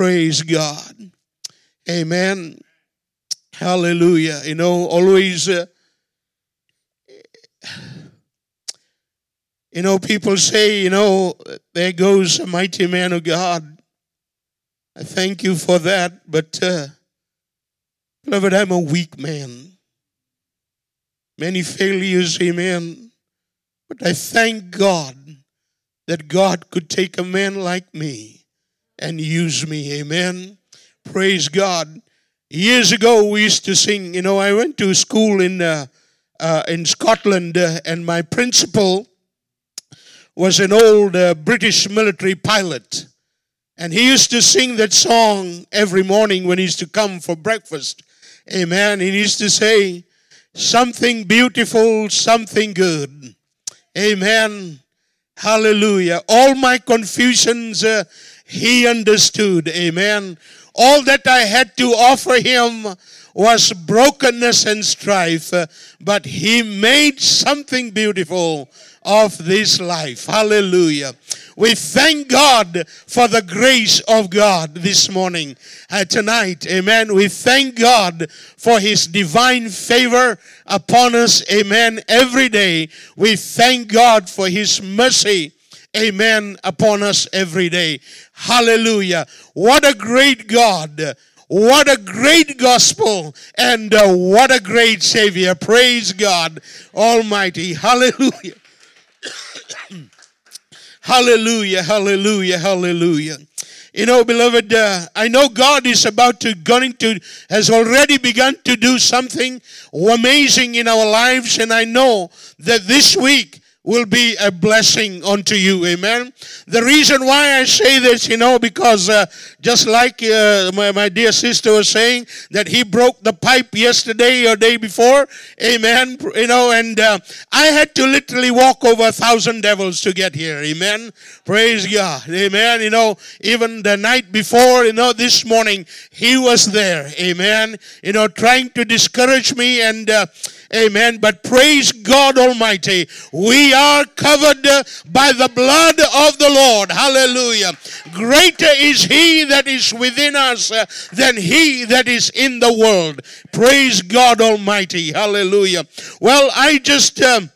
Praise God. Amen. Hallelujah. You know, always, uh, you know, people say, you know, there goes a mighty man of God. I thank you for that, but, uh, beloved, I'm a weak man. Many failures, amen. But I thank God that God could take a man like me and use me, amen. Praise God. Years ago, we used to sing. You know, I went to school in uh, uh, in Scotland, uh, and my principal was an old uh, British military pilot, and he used to sing that song every morning when he used to come for breakfast. Amen. He used to say, "Something beautiful, something good." Amen. Hallelujah. All my confusions, uh, he understood. Amen. All that I had to offer him was brokenness and strife, but he made something beautiful of this life. Hallelujah. We thank God for the grace of God this morning, uh, tonight. Amen. We thank God for his divine favor upon us. Amen. Every day. We thank God for his mercy amen, upon us every day. Hallelujah. What a great God. What a great gospel and uh, what a great Savior. Praise God Almighty. Hallelujah. hallelujah, hallelujah, hallelujah. You know, beloved, uh, I know God is about to, going to, has already begun to do something amazing in our lives, and I know that this week will be a blessing unto you. Amen. The reason why I say this, you know, because uh, just like uh, my, my dear sister was saying, that he broke the pipe yesterday or day before. Amen. You know, and uh, I had to literally walk over a thousand devils to get here. Amen. Praise God. Amen. You know, even the night before, you know, this morning, he was there. Amen. You know, trying to discourage me and, uh, Amen. But praise God Almighty. We are covered by the blood of the Lord. Hallelujah. Greater is He that is within us than He that is in the world. Praise God Almighty. Hallelujah. Well, I just. Um,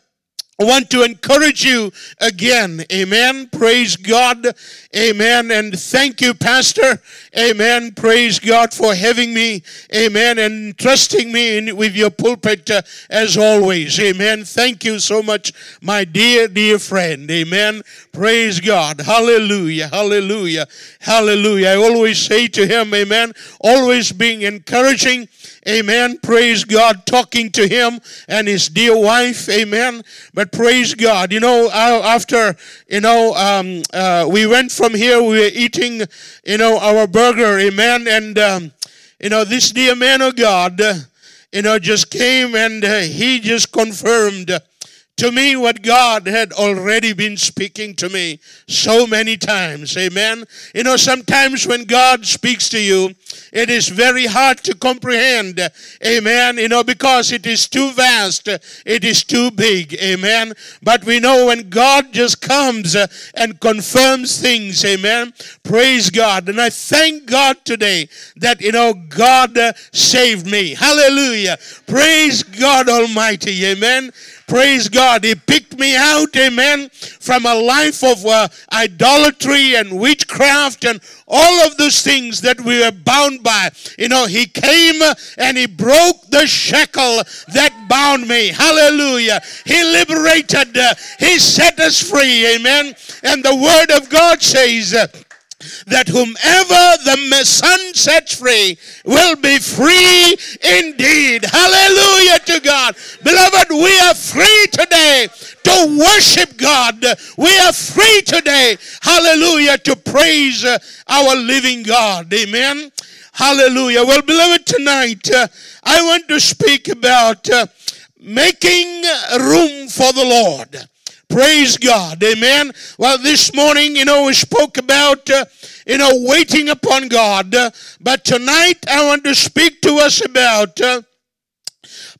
I want to encourage you again. Amen. Praise God. Amen. And thank you, Pastor. Amen. Praise God for having me. Amen. And trusting me in, with your pulpit uh, as always. Amen. Thank you so much, my dear, dear friend. Amen. Praise God. Hallelujah. Hallelujah. Hallelujah. I always say to him, Amen. Always being encouraging Amen. Praise God. Talking to him and his dear wife. Amen. But praise God. You know, after, you know, um, uh, we went from here, we were eating, you know, our burger. Amen. And, um, you know, this dear man of God, you know, just came and uh, he just confirmed to me what God had already been speaking to me so many times. Amen. You know, sometimes when God speaks to you, it is very hard to comprehend. Amen. You know, because it is too vast, it is too big. Amen. But we know when God just comes uh, and confirms things. Amen. Praise God. And I thank God today that, you know, God uh, saved me. Hallelujah. Praise God Almighty. Amen. Praise God. He picked me out, amen, from a life of uh, idolatry and witchcraft and all of those things that we were bound by. You know, He came and He broke the shackle that bound me. Hallelujah. He liberated, uh, He set us free, amen. And the Word of God says, uh, that whomever the Son sets free will be free indeed. Hallelujah to God. Beloved, we are free today to worship God. We are free today, hallelujah, to praise uh, our living God. Amen. Hallelujah. Well, beloved, tonight uh, I want to speak about uh, making room for the Lord. Praise God. Amen. Well, this morning, you know, we spoke about, uh, you know, waiting upon God. Uh, but tonight, I want to speak to us about uh,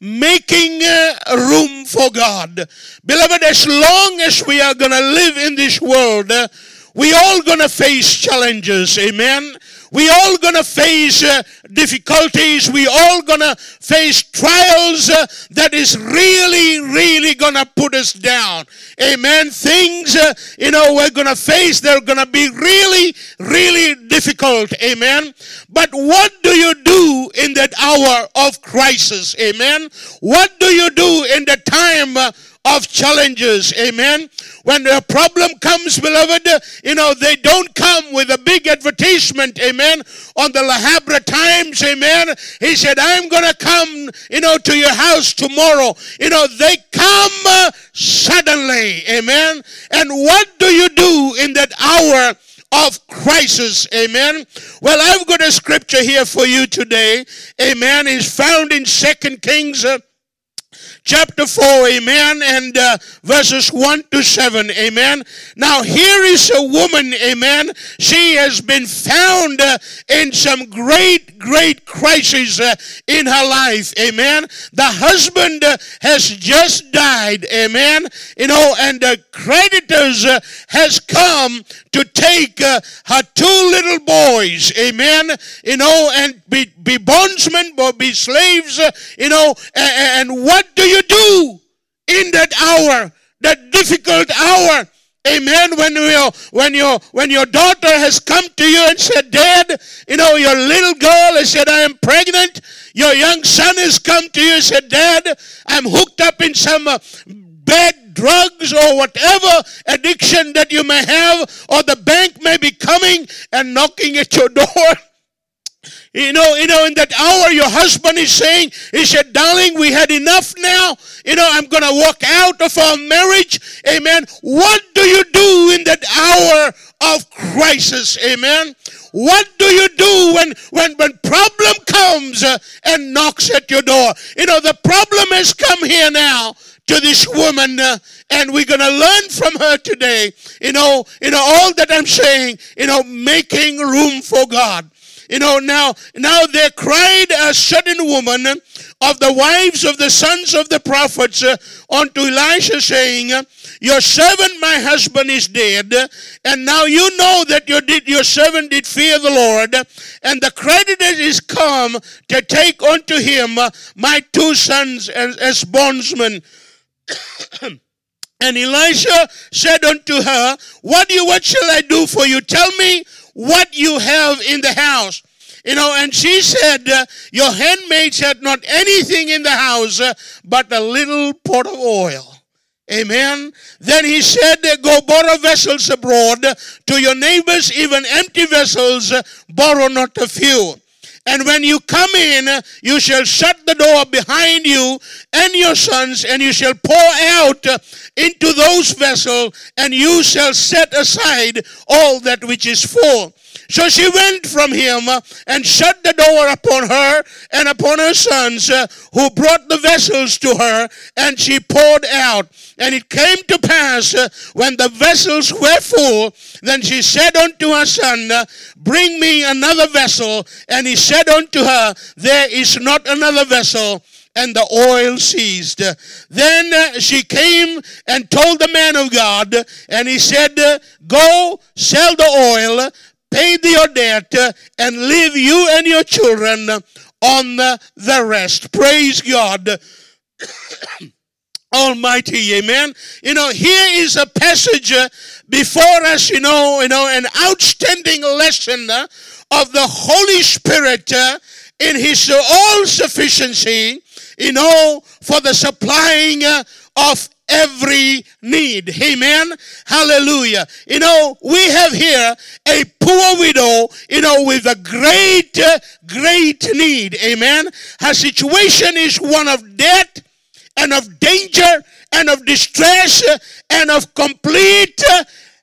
making uh, room for God. Beloved, as long as we are going to live in this world, uh, We all gonna face challenges, amen. We all gonna face uh, difficulties. We all gonna face trials uh, that is really, really gonna put us down. Amen. Things, uh, you know, we're gonna face. They're gonna be really, really difficult. Amen. But what do you do in that hour of crisis? Amen. What do you do in the time? Uh, of challenges. Amen. When a problem comes, beloved, you know, they don't come with a big advertisement. Amen. On the La Habra Times. Amen. He said, I'm going to come, you know, to your house tomorrow. You know, they come uh, suddenly. Amen. And what do you do in that hour? Of crisis. Amen. Well, I've got a scripture here for you today. Amen. Is found in Second Kings uh, chapter 4, amen, and uh, verses 1 to 7, amen. Now, here is a woman, amen. She has been found uh, in some great, great crisis uh, in her life, amen. The husband uh, has just died, amen, you know, and the creditors uh, has come to take uh, her two little boys, amen, you know, and be, be bondsmen or be slaves, uh, you know, and, and what do you do in that hour, that difficult hour? Amen. When you when your when your daughter has come to you and said, Dad, you know, your little girl has said, I am pregnant. Your young son has come to you and said, Dad, I'm hooked up in some uh, bad drugs or whatever addiction that you may have, or the bank may be coming and knocking at your door. You know, you know, in that hour, your husband is saying, he said, darling, we had enough now. You know, I'm going to walk out of our marriage. Amen. What do you do in that hour of crisis? Amen. What do you do when, when, when problem comes uh, and knocks at your door? You know, the problem has come here now to this woman uh, and we're going to learn from her today you know you know all that i'm saying you know making room for god you know, now, now there cried a certain woman of the wives of the sons of the prophets uh, unto Elisha, saying, Your servant, my husband, is dead, and now you know that your, did, your servant did fear the Lord, and the creditor is come to take unto him my two sons as, as bondsmen. and Elisha said unto her, What you what shall I do for you? Tell me what you have in the house. You know, and she said, uh, Your handmaids had not anything in the house uh, but a little pot of oil. Amen. Then he said, Go borrow vessels abroad to your neighbors, even empty vessels, uh, borrow not a few. And when you come in, you shall shut the door behind you and your sons, and you shall pour out into those vessels, and you shall set aside all that which is full. So she went from him and shut the door upon her and upon her sons, uh, who brought the vessels to her, and she poured out. And it came to pass uh, when the vessels were full, then she said unto her son, uh, Bring me another vessel. And he said unto her, There is not another vessel and the oil ceased. Then uh, she came and told the man of God, and he said, Go sell the oil, pay your debt, and leave you and your children on the rest. Praise God. Almighty, amen. You know, here is a passage before us, you know, you know, an outstanding lesson of the Holy Spirit in His all sufficiency, you know, for the supplying of every need. Amen. Hallelujah. You know, we have here a poor widow, you know, with a great, great need. Amen. Her situation is one of debt and of danger and of distress and of complete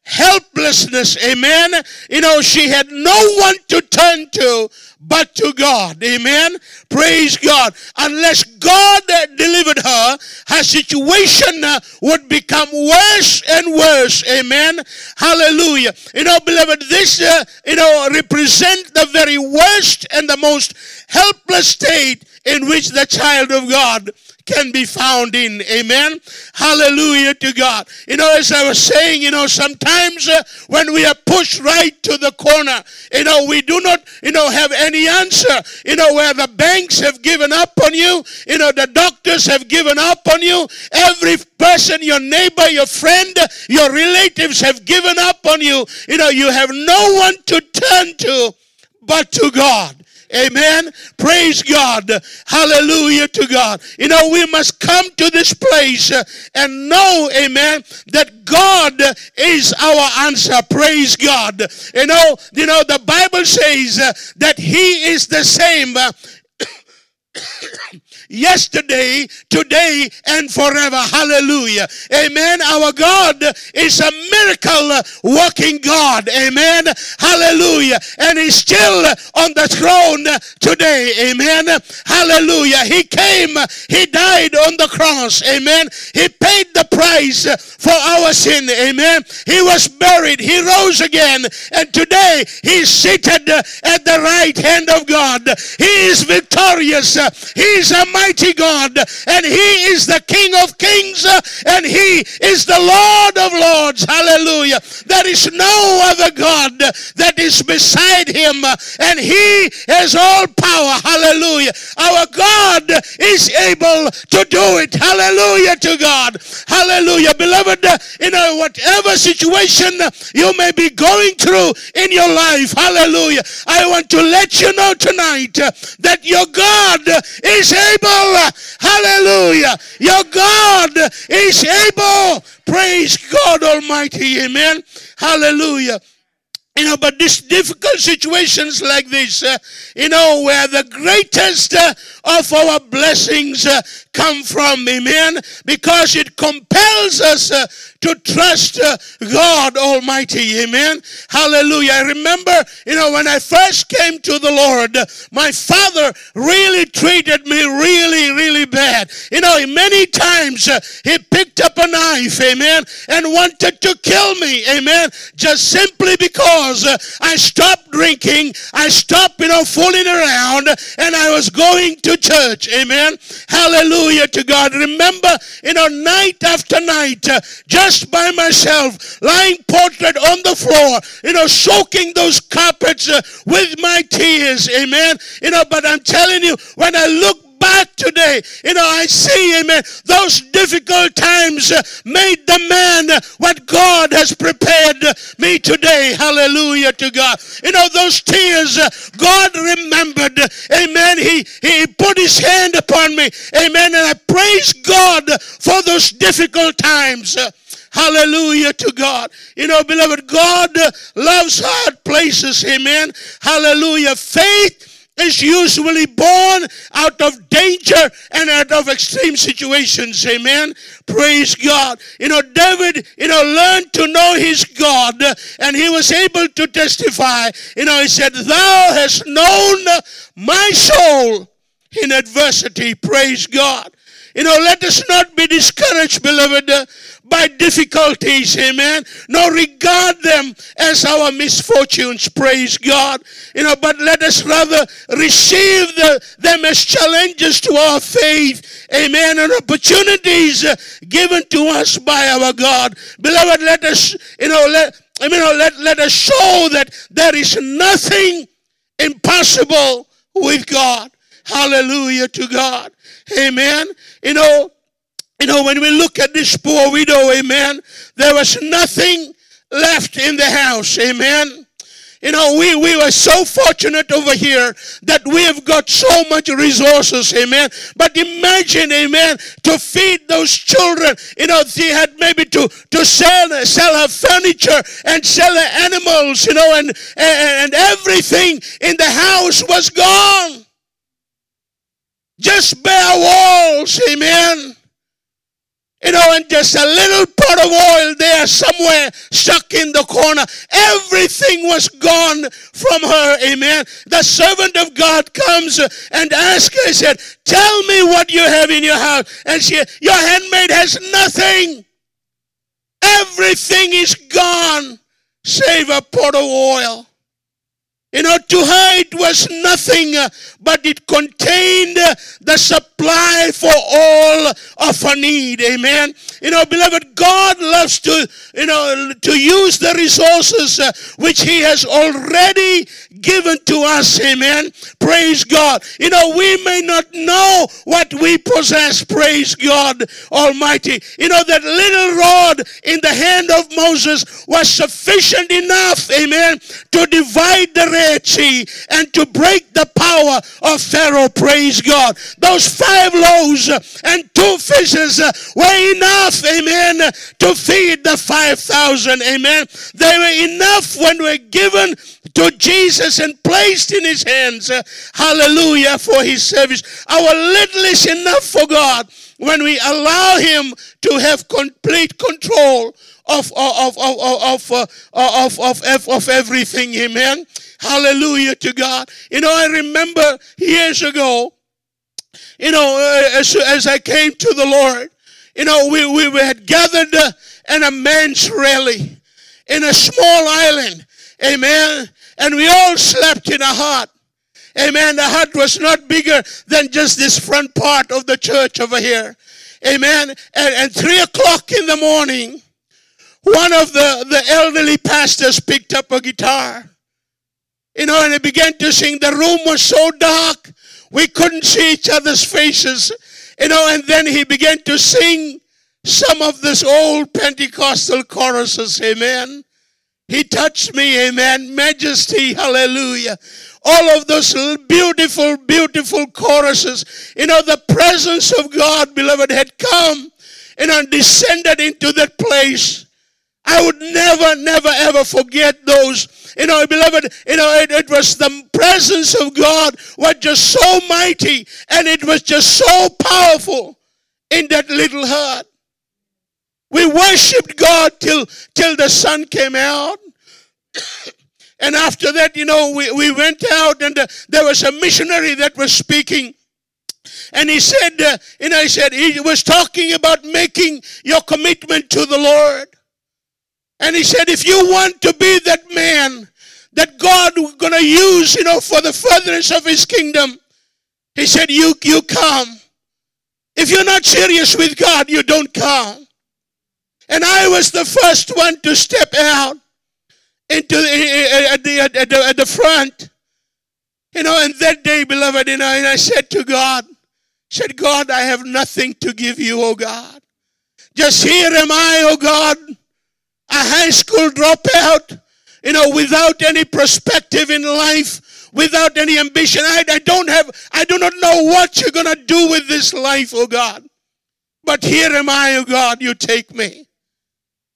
helplessness. Amen. You know, she had no one to turn to but to God. Amen. Praise God. Unless God delivered her, her situation uh, would become worse and worse. Amen. Hallelujah. You know, beloved, this, uh, you know, represent the very worst and the most helpless state in which the child of God can be found in. Amen. Hallelujah to God. You know, as I was saying, you know, sometimes uh, when we are pushed right to the corner, you know, we do not, you know, have any answer. You know, where the banks have given up on you, you know, the doctors have given up on you, every person, your neighbor, your friend, your relatives have given up on you. You know, you have no one to turn to but to God. Amen. Praise God. Hallelujah to God. You know, we must come to this place uh, and know, amen, that God is our answer. Praise God. You know, you know, the Bible says uh, that He is the same. Yesterday, today, and forever. Hallelujah. Amen. Our God is a miracle working God. Amen. Hallelujah. And He's still on the throne today. Amen. Hallelujah. He came, He died on the cross. Amen. He paid the price for our sin. Amen. He was buried. He rose again. And today He's seated at the right hand of God. He is victorious. He's a mighty God, and He is the King of kings, and He is the Lord of lords. Hallelujah. There is no other God that is beside Him, and He has all power. Hallelujah. Our God is able to do it. Hallelujah to God. Hallelujah. Beloved, in whatever situation you may be going through in your life, hallelujah, I want to let you know tonight that your God is able. Hallelujah. Your God is able. Praise God Almighty. Amen. Hallelujah. You know, but these difficult situations like this, uh, you know, where the greatest uh, of our blessings uh, come from, amen, because it compels us uh, to trust uh, God Almighty. Amen. Hallelujah. I remember, you know, when I first came to the Lord, my father really treated me really, really bad. You know, many times uh, he picked up a knife, amen, and wanted to kill me, amen, just simply because uh, I stopped drinking, I stopped, you know, fooling around, and I was going to church, amen. Hallelujah to God. Remember, you know, night after night, just just by myself, lying portrait on the floor, you know, soaking those carpets uh, with my tears. Amen. You know, but I'm telling you, when I look back today, you know, I see, amen, those difficult times uh, made the man uh, what God has prepared me today. Hallelujah to God. You know, those tears, uh, God remembered, amen. He, he put his hand upon me, amen. And I praise God for those difficult times. Hallelujah to God. You know, beloved, God loves hard places. Amen. Hallelujah. Faith is usually born out of danger and out of extreme situations. Amen. Praise God. You know, David, you know, learned to know his God and he was able to testify. You know, he said, Thou hast known my soul in adversity. Praise God. You know, let us not be discouraged, beloved, by difficulties, amen. Nor regard them as our misfortunes, praise God. You know, but let us rather receive the, them as challenges to our faith, amen, and opportunities uh, given to us by our God. Beloved, let us, you know, let, I mean, let, let us show that there is nothing impossible with God. Hallelujah to God. Amen. You know, you know, when we look at this poor widow, amen, there was nothing left in the house, amen. You know, we, we were so fortunate over here that we have got so much resources, amen. But imagine, amen, to feed those children. You know, she had maybe to, to sell, sell her furniture and sell her animals, you know, and, and, and everything in the house was gone. Just bare walls, amen. You know, and just a little pot of oil there somewhere stuck in the corner. Everything was gone from her. Amen. The servant of God comes and asks her, He said, Tell me what you have in your house. And she, Your handmaid has nothing. Everything is gone save a pot of oil. You know, to her it was nothing, uh, but it contained uh, the supply for all of her need. Amen. You know, beloved, God loves to, you know, to use the resources uh, which He has already given to us. Amen. Praise God. You know, we may not know what we possess. Praise God Almighty. You know, that little rod in the hand of Moses was sufficient enough, amen, to divide the and to break the power of Pharaoh. Praise God. Those five loaves and two fishes were enough, amen, to feed the 5,000, amen. They were enough when we were given to Jesus and placed in his hands. Hallelujah for his service. Our little is enough for God when we allow him to have complete control of of of of of of, of, of, of everything amen Hallelujah to God. You know, I remember years ago, you know, as, as I came to the Lord, you know, we, we had gathered uh, in a men's rally in a small island. Amen. And we all slept in a hut. Amen. The hut was not bigger than just this front part of the church over here. Amen. And, and three o'clock in the morning, one of the, the elderly pastors picked up a guitar. You know, and he began to sing. The room was so dark, we couldn't see each other's faces. You know, and then he began to sing some of this old Pentecostal choruses. Amen. He touched me, amen. Majesty, hallelujah. All of those beautiful, beautiful choruses. You know, the presence of God, beloved, had come you know, and descended into that place. I would never, never, ever forget those. You know, beloved, you know, it, it was the presence of God was just so mighty and it was just so powerful in that little hut. We worshiped God till, till the sun came out. and after that, you know, we, we went out and uh, there was a missionary that was speaking. And he said, uh, and I said, he was talking about making your commitment to the Lord. And he said, if you want to be that man that God going to use, you know, for the furtherance of his kingdom, he said, you, you come. If you're not serious with God, you don't come. And I was the first one to step out into the, at, the, at, the, at the front. You know, and that day, beloved, you know, and I said to God, said, God, I have nothing to give you, oh God. Just here am I, oh God, a high school dropout, you know, without any perspective in life, without any ambition. I, I don't have, I do not know what you're going to do with this life, oh God. But here am I, oh God, you take me.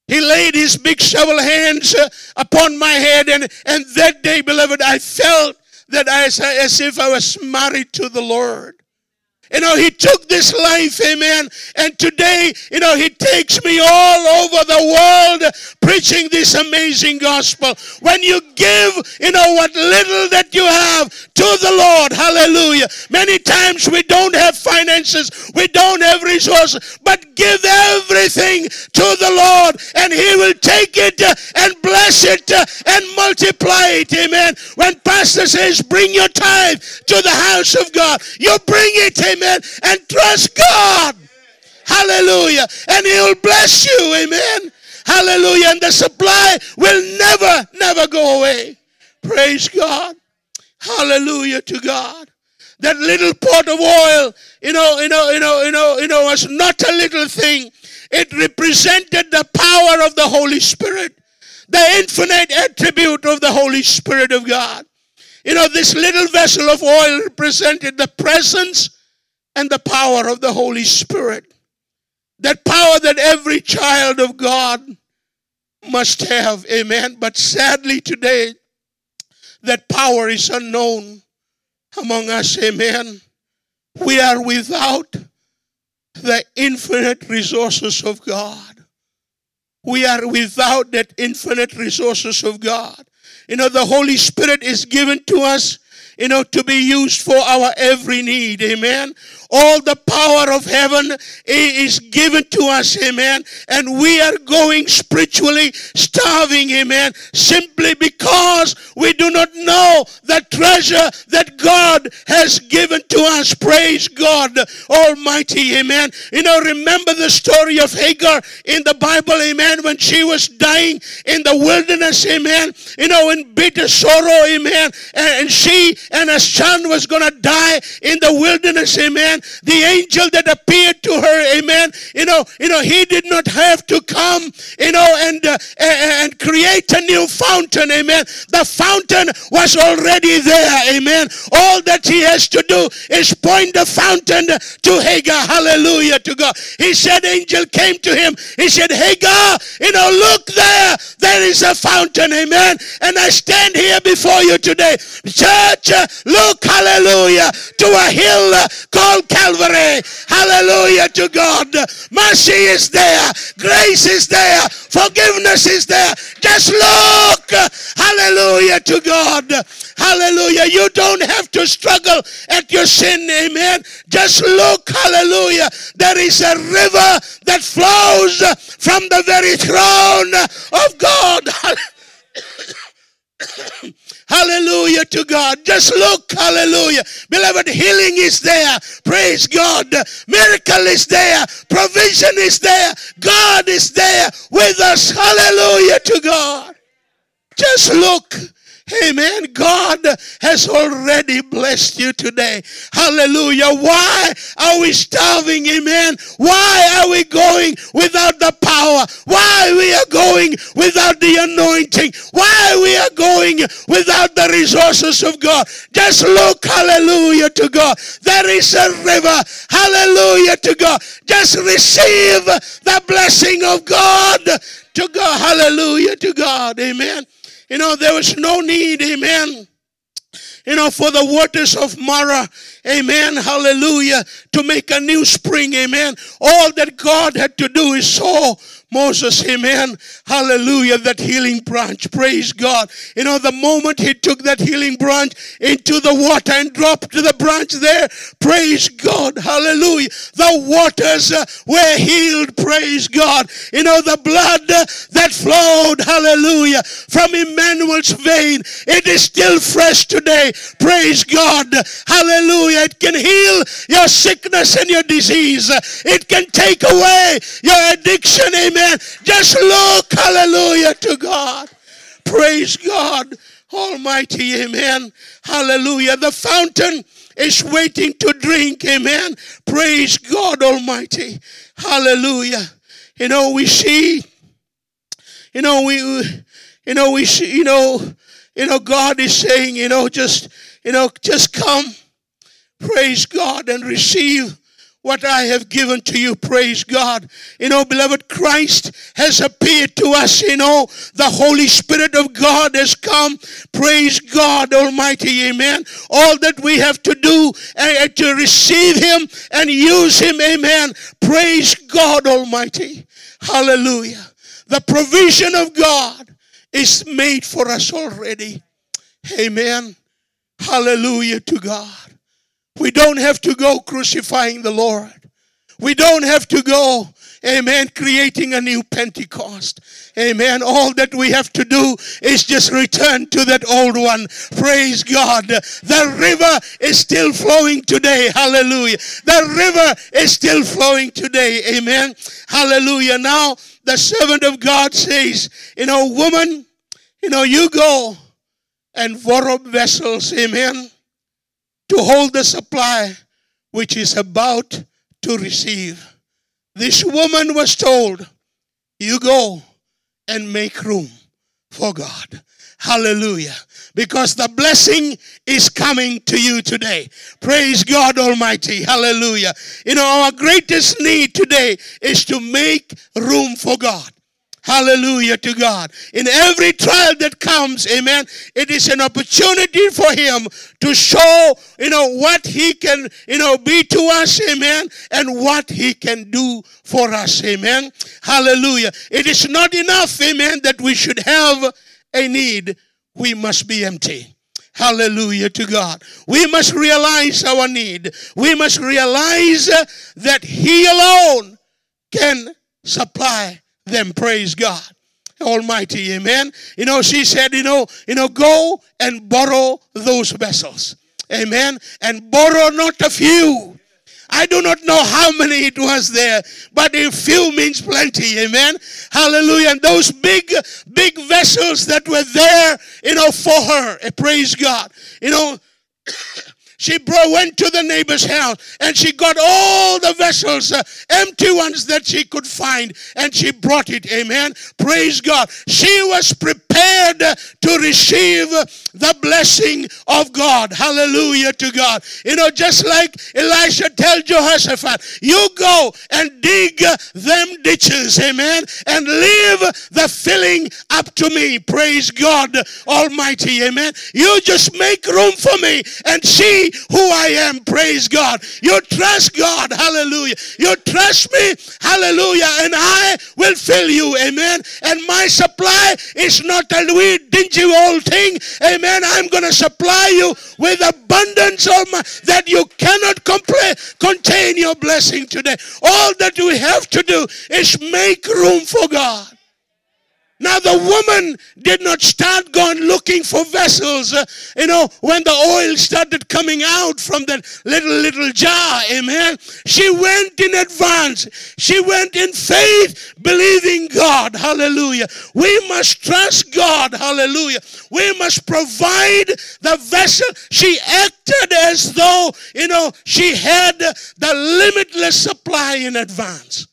He laid his big shovel hands uh, upon my head, and, and that day, beloved, I felt that as, as if I was married to the Lord. You know, he took this life, amen. And today, you know, he takes me all over the world preaching this amazing gospel. When you give, you know, what little that you have to the Lord, hallelujah. Many times we don't have finances, we don't have resources, but give everything to the Lord and he will take it and bless it and multiply it, amen. When pastor says, bring your tithe to the house of God, you bring it, amen and trust God. Hallelujah. And He'll bless you, amen. Hallelujah. And the supply will never, never go away. Praise God. Hallelujah to God. That little pot of oil, you know, you know, you know, you know, you know, was not a little thing. It represented the power of the Holy Spirit, the infinite attribute of the Holy Spirit of God. You know, this little vessel of oil represented the presence and the power of the Holy Spirit. That power that every child of God must have. Amen. But sadly today, that power is unknown among us. Amen. We are without the infinite resources of God. We are without that infinite resources of God. You know, the Holy Spirit is given to us you know, to be used for our every need. Amen. All the power of heaven is given to us, amen. And we are going spiritually starving, amen, simply because we do not know the treasure that God has given to us. Praise God Almighty, amen. You know, remember the story of Hagar in the Bible, amen, when she was dying in the wilderness, amen, you know, in bitter sorrow, amen, and she and her son was going to die in the wilderness, amen. The angel that appeared to her, amen, you know, you know, he did not have to come, you know, and uh, and create a new fountain, amen. The fountain was already there, amen. All that he has to do is point the fountain to Hagar. Hallelujah to God. He said, angel came to him. He said, Hagar, you know, look there. There is a fountain, amen. And I stand here before you today. Church, look, hallelujah, to a hill called Calvary. Hallelujah to God. Mercy is there. Grace is there. Forgiveness is there. Just look. Hallelujah to God. Hallelujah. You don't have to struggle at your sin. Amen. Just look. Hallelujah. There is a river that flows from the very throne of God. Hallelujah to God. Just look. Hallelujah. Beloved, healing is there. Praise God. Miracle is there. Provision is there. God is there with us. Hallelujah to God. Just look. Amen. God has already blessed you today. Hallelujah. Why are we starving? Amen. Why are we going without the power? Why we are going without the anointing? Why we are going without the resources of God? Just look, hallelujah to God. There is a river. Hallelujah to God. Just receive the blessing of God to God. Hallelujah to God. Amen. You know, there was no need, amen, you know, for the waters of Marah, amen, hallelujah, to make a new spring, amen. All that God had to do is sow Moses, amen. Hallelujah. That healing branch. Praise God. You know, the moment he took that healing branch into the water and dropped the branch there, praise God. Hallelujah. The waters uh, were healed. Praise God. You know, the blood uh, that flowed, hallelujah, from Emmanuel's vein, it is still fresh today. Praise God. Hallelujah. It can heal your sickness and your disease. It can take away your addiction. Amen Amen. Just look, hallelujah, to God. Praise God Almighty. Amen. Hallelujah. The fountain is waiting to drink. Amen. Praise God Almighty. Hallelujah. You know, we see, you know, we, you know, we see, you know, you know, God is saying, you know, just, you know, just come, praise God, and receive what I have given to you. Praise God. You know, beloved, Christ has appeared to us. You know, the Holy Spirit of God has come. Praise God Almighty. Amen. All that we have to do uh, to receive Him and use Him. Amen. Praise God Almighty. Hallelujah. The provision of God is made for us already. Amen. Hallelujah to God. We don't have to go crucifying the Lord. We don't have to go, amen, creating a new Pentecost. Amen. All that we have to do is just return to that old one. Praise God. The river is still flowing today. Hallelujah. The river is still flowing today. Amen. Hallelujah. Now, the servant of God says, you know, woman, you know, you go and borrow vessels. Amen to hold the supply which is about to receive. This woman was told, You go and make room for God. Hallelujah. Because the blessing is coming to you today. Praise God Almighty. Hallelujah. You know, our greatest need today is to make room for God. Hallelujah to God. In every trial that comes, amen, it is an opportunity for him to show, you know, what he can, you know, be to us, amen, and what he can do for us, amen. Hallelujah. It is not enough, amen, that we should have a need. We must be empty. Hallelujah to God. We must realize our need. We must realize uh, that He alone can supply them. Praise God. Almighty, amen. You know, she said, you know, you know, go and borrow those vessels. Amen. And borrow not a few. I do not know how many it was there, but a few means plenty. Amen. Hallelujah. And those big, big vessels that were there, you know, for her. Eh, praise God. You know, she went to the neighbor's house and she got all the vessels, uh, empty ones that she could find, and she brought it. Amen. Praise God. She was prepared to receive the blessing of God. Hallelujah to God. You know, just like Elisha tell Jehoshaphat, you go and dig them ditches. Amen. And leave the filling up to me. Praise God Almighty. Amen. You just make room for me and see who I am. Praise God. You trust God. Hallelujah. You trust me. Hallelujah. And I will fill you. Amen. And my supply is not a wee dingy old thing. Amen. I'm going to supply you with abundance of my, that you cannot contain your blessing today. All that we have to do is make room for God. Now the woman did not start going looking for vessels. Uh, you know, when the oil started coming out from that little, little jar, amen. She went in advance. She went in faith, believing God. Hallelujah. We must trust God. Hallelujah. We must provide the vessel. She acted as though, you know, she had the limitless supply in advance.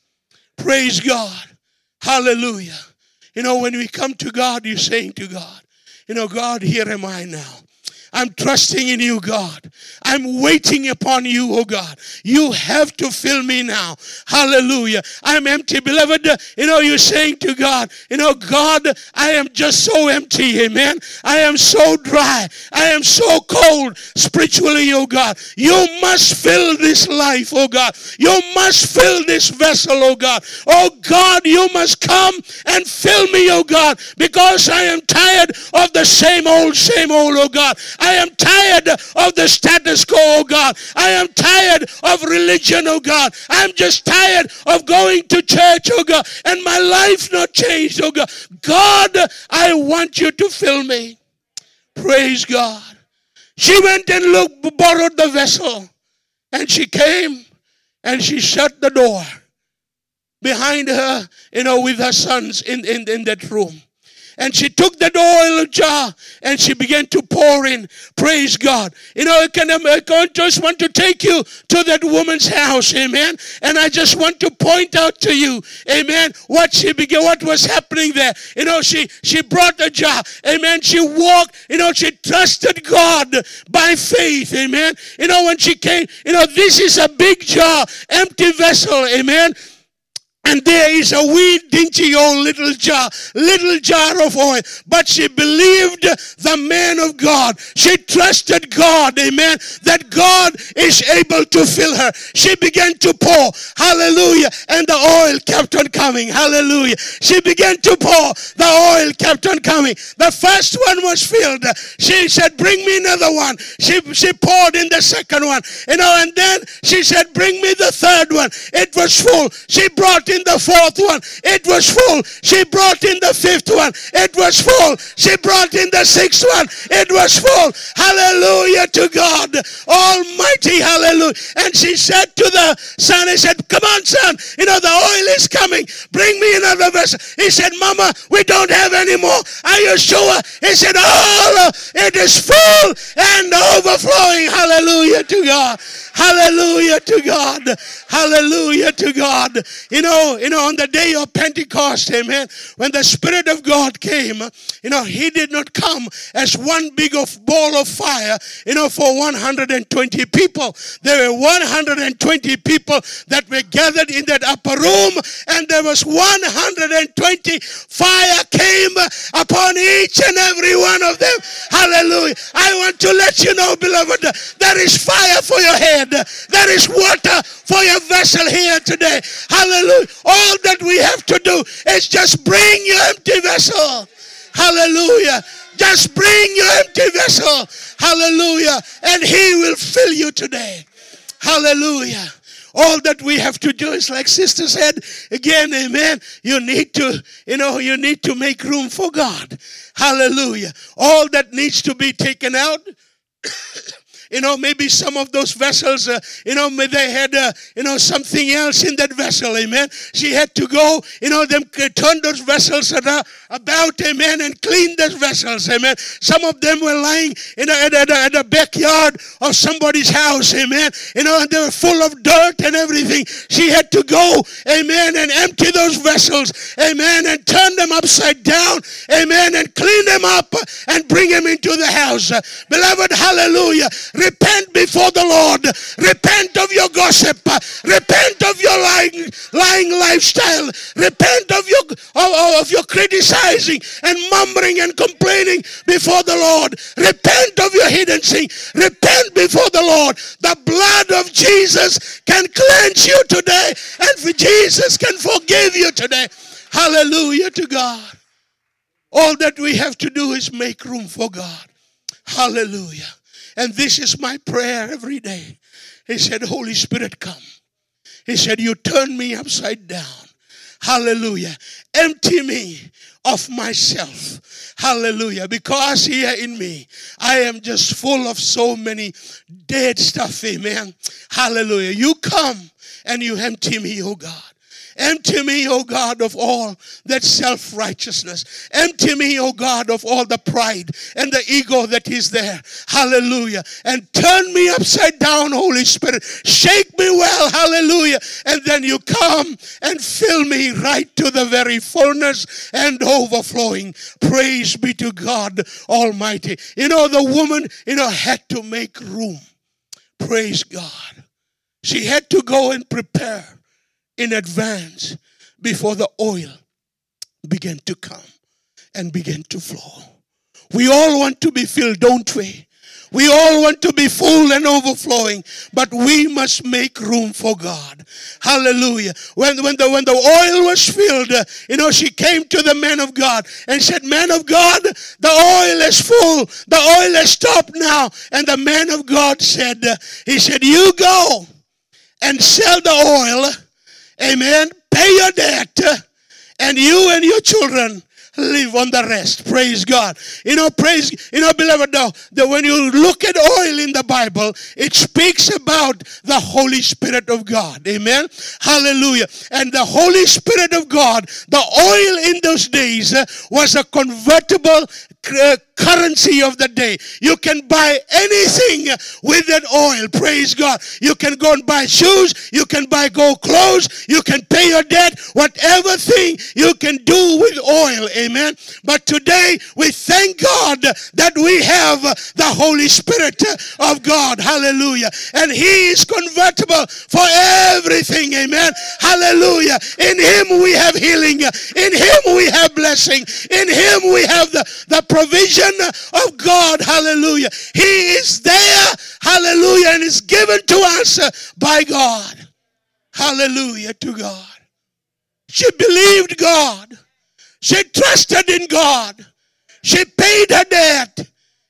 Praise God. Hallelujah. You know, when we come to God, you're saying to God, you know, God, here am I now. I'm trusting in you, God. I'm waiting upon you, oh God. You have to fill me now. Hallelujah. I'm empty. Beloved, you know, you're saying to God, you know, God, I am just so empty. Amen. I am so dry. I am so cold spiritually, oh God. You must fill this life, oh God. You must fill this vessel, oh God. Oh God, you must come and fill me, oh God, because I am tired of the same old, same old, oh God. I am tired of the status quo, oh God. I am tired of religion, oh God. I'm just tired of going to church, oh God, and my life not changed, oh God. God, I want you to fill me. Praise God. She went and looked, borrowed the vessel, and she came and she shut the door behind her, you know, with her sons in, in, in that room. And she took that oil jar and she began to pour in. Praise God. You know, I, can, I just want to take you to that woman's house. Amen. And I just want to point out to you, amen, what she began, what was happening there. You know, she, she brought the jar. Amen. She walked, you know, she trusted God by faith. Amen. You know, when she came, you know, this is a big jar, empty vessel. Amen. And there is a wee dingy old little jar, little jar of oil. But she believed the man of God. She trusted God, amen, that God is able to fill her. She began to pour, hallelujah, and the oil kept on coming, hallelujah. She began to pour, the oil kept on coming. The first one was filled. She said, Bring me another one. She, she poured in the second one, you know, and then she said, Bring me the third one. It was full. She brought in the fourth one. It was full. She brought in the fifth one. It was full. She brought in the sixth one. It was full. Hallelujah to God. Almighty hallelujah. And she said to the son, he said, Come on, son. You know, the oil is coming. Bring me another vessel. He said, Mama, we don't have any more. Are you sure? He said, All it is full and overflowing. Hallelujah to God. Hallelujah to God. Hallelujah to God. You know, you know, on the day of Pentecost, amen, when the Spirit of God came, you know, He did not come as one big of ball of fire, you know, for 120 people. There were 120 people that were gathered in that upper room, and there was 120 fire came upon each and every one of them. Hallelujah. I want to let you know, beloved, there is fire for your head. There is water for your vessel here today. Hallelujah. All that we have to do is just bring your empty vessel. Hallelujah. Just bring your empty vessel. Hallelujah. And He will fill you today. Hallelujah. All that we have to do is like sister said again, amen. You need to, you know, you need to make room for God. Hallelujah. All that needs to be taken out you know, maybe some of those vessels, uh, you know, they had, uh, you know, something else in that vessel, amen. She had to go, you know, them turn those vessels about, amen, and clean those vessels, amen. Some of them were lying in a, at, a, at the backyard of somebody's house, amen. You know, and they were full of dirt and everything. She had to go, amen, and empty those vessels, amen, and turn them upside down, amen, and clean them up and bring them into the house. Beloved, hallelujah. Repent before the Lord. Repent of your gossip. Repent of your lying, lying lifestyle. Repent of your of, of your criticizing and mumbling and complaining before the Lord. Repent of your hidden sin. Repent before the Lord. The blood of Jesus can cleanse you today, and Jesus can forgive you today. Hallelujah to God. All that we have to do is make room for God. Hallelujah. And this is my prayer every day. He said, Holy Spirit, come. He said, You turn me upside down. Hallelujah. Empty me of myself. Hallelujah. Because here in me, I am just full of so many dead stuff. Amen. Hallelujah. You come and you empty me, oh God. Empty me, O God, of all that self righteousness. Empty me, O God, of all the pride and the ego that is there. Hallelujah. And turn me upside down, Holy Spirit. Shake me well. Hallelujah. And then you come and fill me right to the very fullness and overflowing. Praise be to God Almighty. You know, the woman, you know, had to make room. Praise God. She had to go and prepare in advance before the oil began to come and began to flow. We all want to be filled, don't we? We all want to be full and overflowing, but we must make room for God. Hallelujah. When, when, the, when the oil was filled, you know, she came to the man of God and said, Man of God, the oil is full. The oil has stopped now. And the man of God said, He said, You go and sell the oil Amen. Pay your debt, and you and your children live on the rest. Praise God. You know, praise, you know, beloved, though, that when you look at oil in the Bible, it speaks about the Holy Spirit of God. Amen. Hallelujah. And the Holy Spirit of God, the oil in those days uh, was a convertible uh, currency of the day. You can buy anything with that oil. Praise God. You can go and buy shoes. You can buy gold clothes. You can pay your debt. Whatever thing you can do with oil. Amen. But today we thank God that we have the Holy Spirit of God. Hallelujah. And He is convertible for everything. Amen. Hallelujah. In Him we have healing. In Him we have blessing. In Him we have the, the provision of God. Hallelujah. He is there. Hallelujah. And is given to us by God. Hallelujah to God. She believed God. She trusted in God. She paid her debt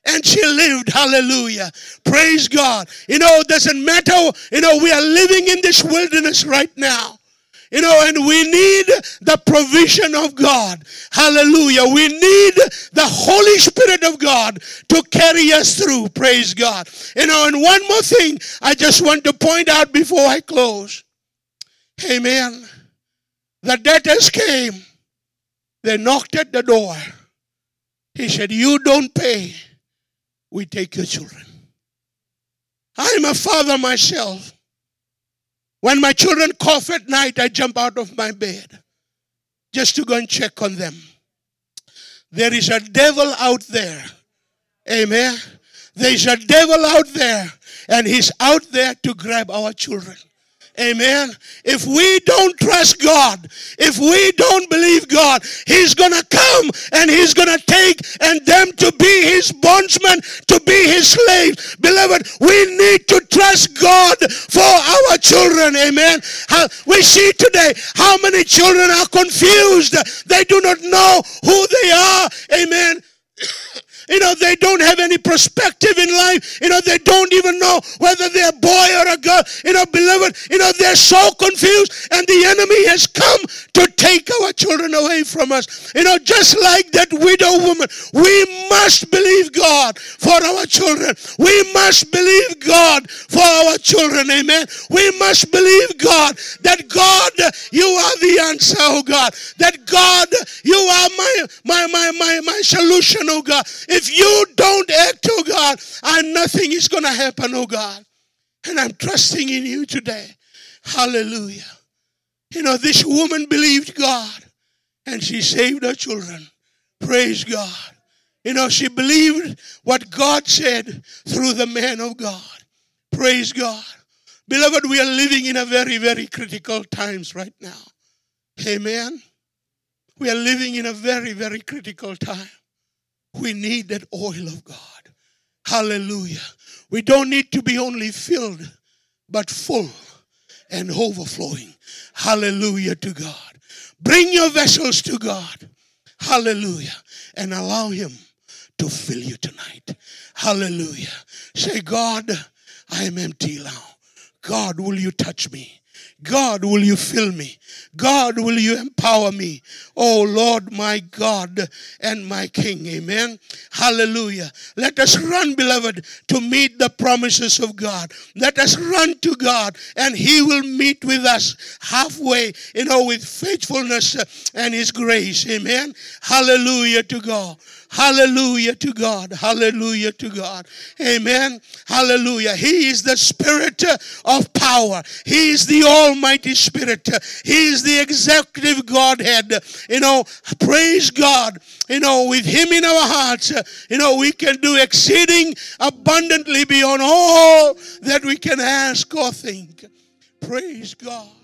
and she lived. Hallelujah. Praise God. You know, it doesn't matter. You know, we are living in this wilderness right now. You know, and we need the provision of God. Hallelujah. We need the Holy Spirit of God to carry us through. Praise God. You know, and one more thing I just want to point out before I close. Amen. The debtors came. They knocked at the door. He said, You don't pay. We take your children. I'm a father myself. When my children cough at night, I jump out of my bed just to go and check on them. There is a devil out there. Amen. There is a devil out there, and he's out there to grab our children. Amen. If we don't trust God, if we don't believe God, He's gonna come and He's gonna take and them to be His bondsmen, to be His slaves. Beloved, we need to trust God for our children. Amen. How, we see today how many children are confused. They do not know who they are. Amen. You know, they don't have any perspective in life. You know, they don't even know whether they're a boy or a girl. You know, beloved, you know, they're so confused, and the enemy has come to take our children away from us. You know, just like that widow woman, we must believe God for our children. We must believe God for our children. Amen. We must believe God that God, you are the answer, oh God. That God, you are my my my my my solution, oh God. If you don't act, oh God, and nothing is gonna happen, oh God. And I'm trusting in you today. Hallelujah. You know, this woman believed God and she saved her children. Praise God. You know, she believed what God said through the man of God. Praise God. Beloved, we are living in a very, very critical times right now. Amen. We are living in a very, very critical time. We need that oil of God. Hallelujah. We don't need to be only filled, but full and overflowing. Hallelujah to God. Bring your vessels to God. Hallelujah. And allow Him to fill you tonight. Hallelujah. Say, God, I am empty now. God, will you touch me? God, will you fill me? God, will you empower me? Oh Lord, my God and my King. Amen. Hallelujah. Let us run, beloved, to meet the promises of God. Let us run to God and He will meet with us halfway, you know, with faithfulness and His grace. Amen. Hallelujah to God. Hallelujah to God. Hallelujah to God. Amen. Hallelujah. He is the Spirit of power. He is the Almighty Spirit. He is the executive Godhead. You know, praise God. You know, with Him in our hearts, you know, we can do exceeding abundantly beyond all that we can ask or think. Praise God.